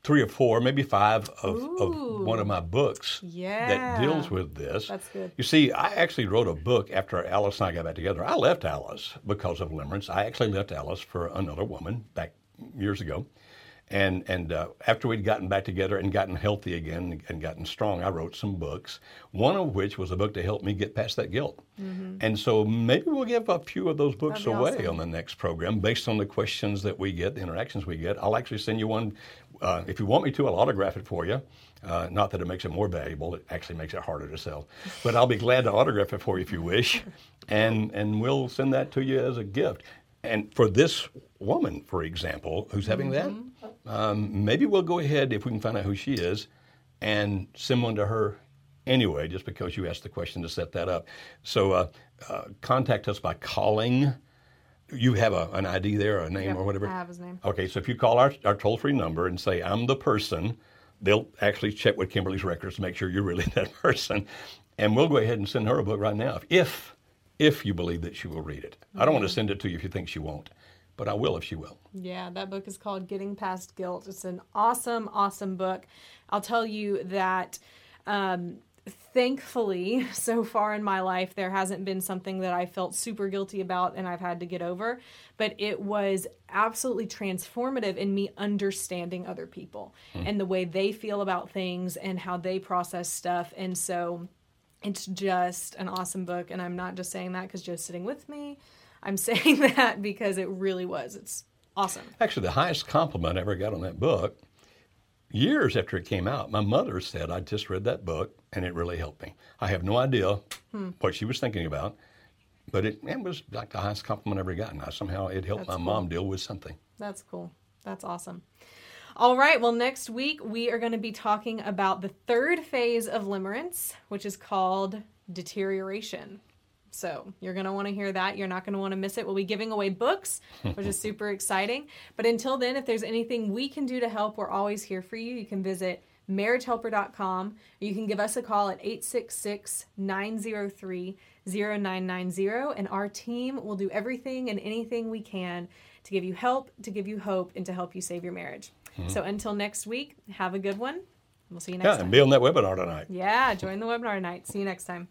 three or four, maybe five of, of one of my books yeah. that deals with this. That's good. You see, I actually wrote a book after Alice and I got back together. I left Alice because of limerence. I actually left Alice for another woman back years ago. And and uh, after we'd gotten back together and gotten healthy again and gotten strong, I wrote some books. One of which was a book to help me get past that guilt. Mm-hmm. And so maybe we'll give a few of those books away awesome. on the next program based on the questions that we get, the interactions we get. I'll actually send you one. Uh, if you want me to, I'll autograph it for you. Uh, not that it makes it more valuable; it actually makes it harder to sell. But I'll be glad to autograph it for you if you wish, and and we'll send that to you as a gift. And for this woman, for example, who's having mm-hmm. that, um, maybe we'll go ahead if we can find out who she is and send one to her anyway, just because you asked the question to set that up. So uh, uh, contact us by calling. You have a, an ID there, a name yep, or whatever? I have his name. Okay, so if you call our, our toll free number and say, I'm the person, they'll actually check with Kimberly's records to make sure you're really that person. And we'll go ahead and send her a book right now if, if you believe that she will read it. Mm-hmm. I don't want to send it to you if you think she won't but I will if she will. Yeah, that book is called Getting Past Guilt. It's an awesome, awesome book. I'll tell you that. Um, thankfully, so far in my life, there hasn't been something that I felt super guilty about and I've had to get over. But it was absolutely transformative in me understanding other people hmm. and the way they feel about things and how they process stuff. And so it's just an awesome book. And I'm not just saying that because Joe's sitting with me. I'm saying that because it really was. It's awesome. Actually, the highest compliment I ever got on that book, years after it came out, my mother said, I just read that book and it really helped me. I have no idea hmm. what she was thinking about, but it, it, was like the highest compliment I ever gotten. I, somehow it helped That's my cool. mom deal with something. That's cool. That's awesome. All right. Well, next week we are going to be talking about the third phase of limerence, which is called deterioration. So you're going to want to hear that. You're not going to want to miss it. We'll be giving away books, which is super exciting. But until then, if there's anything we can do to help, we're always here for you. You can visit marriagehelper.com. You can give us a call at 866 903 0990, and our team will do everything and anything we can to give you help, to give you hope, and to help you save your marriage. Mm-hmm. So until next week, have a good one. We'll see you next yeah, time. and be on that webinar tonight. Yeah, join the webinar tonight. See you next time.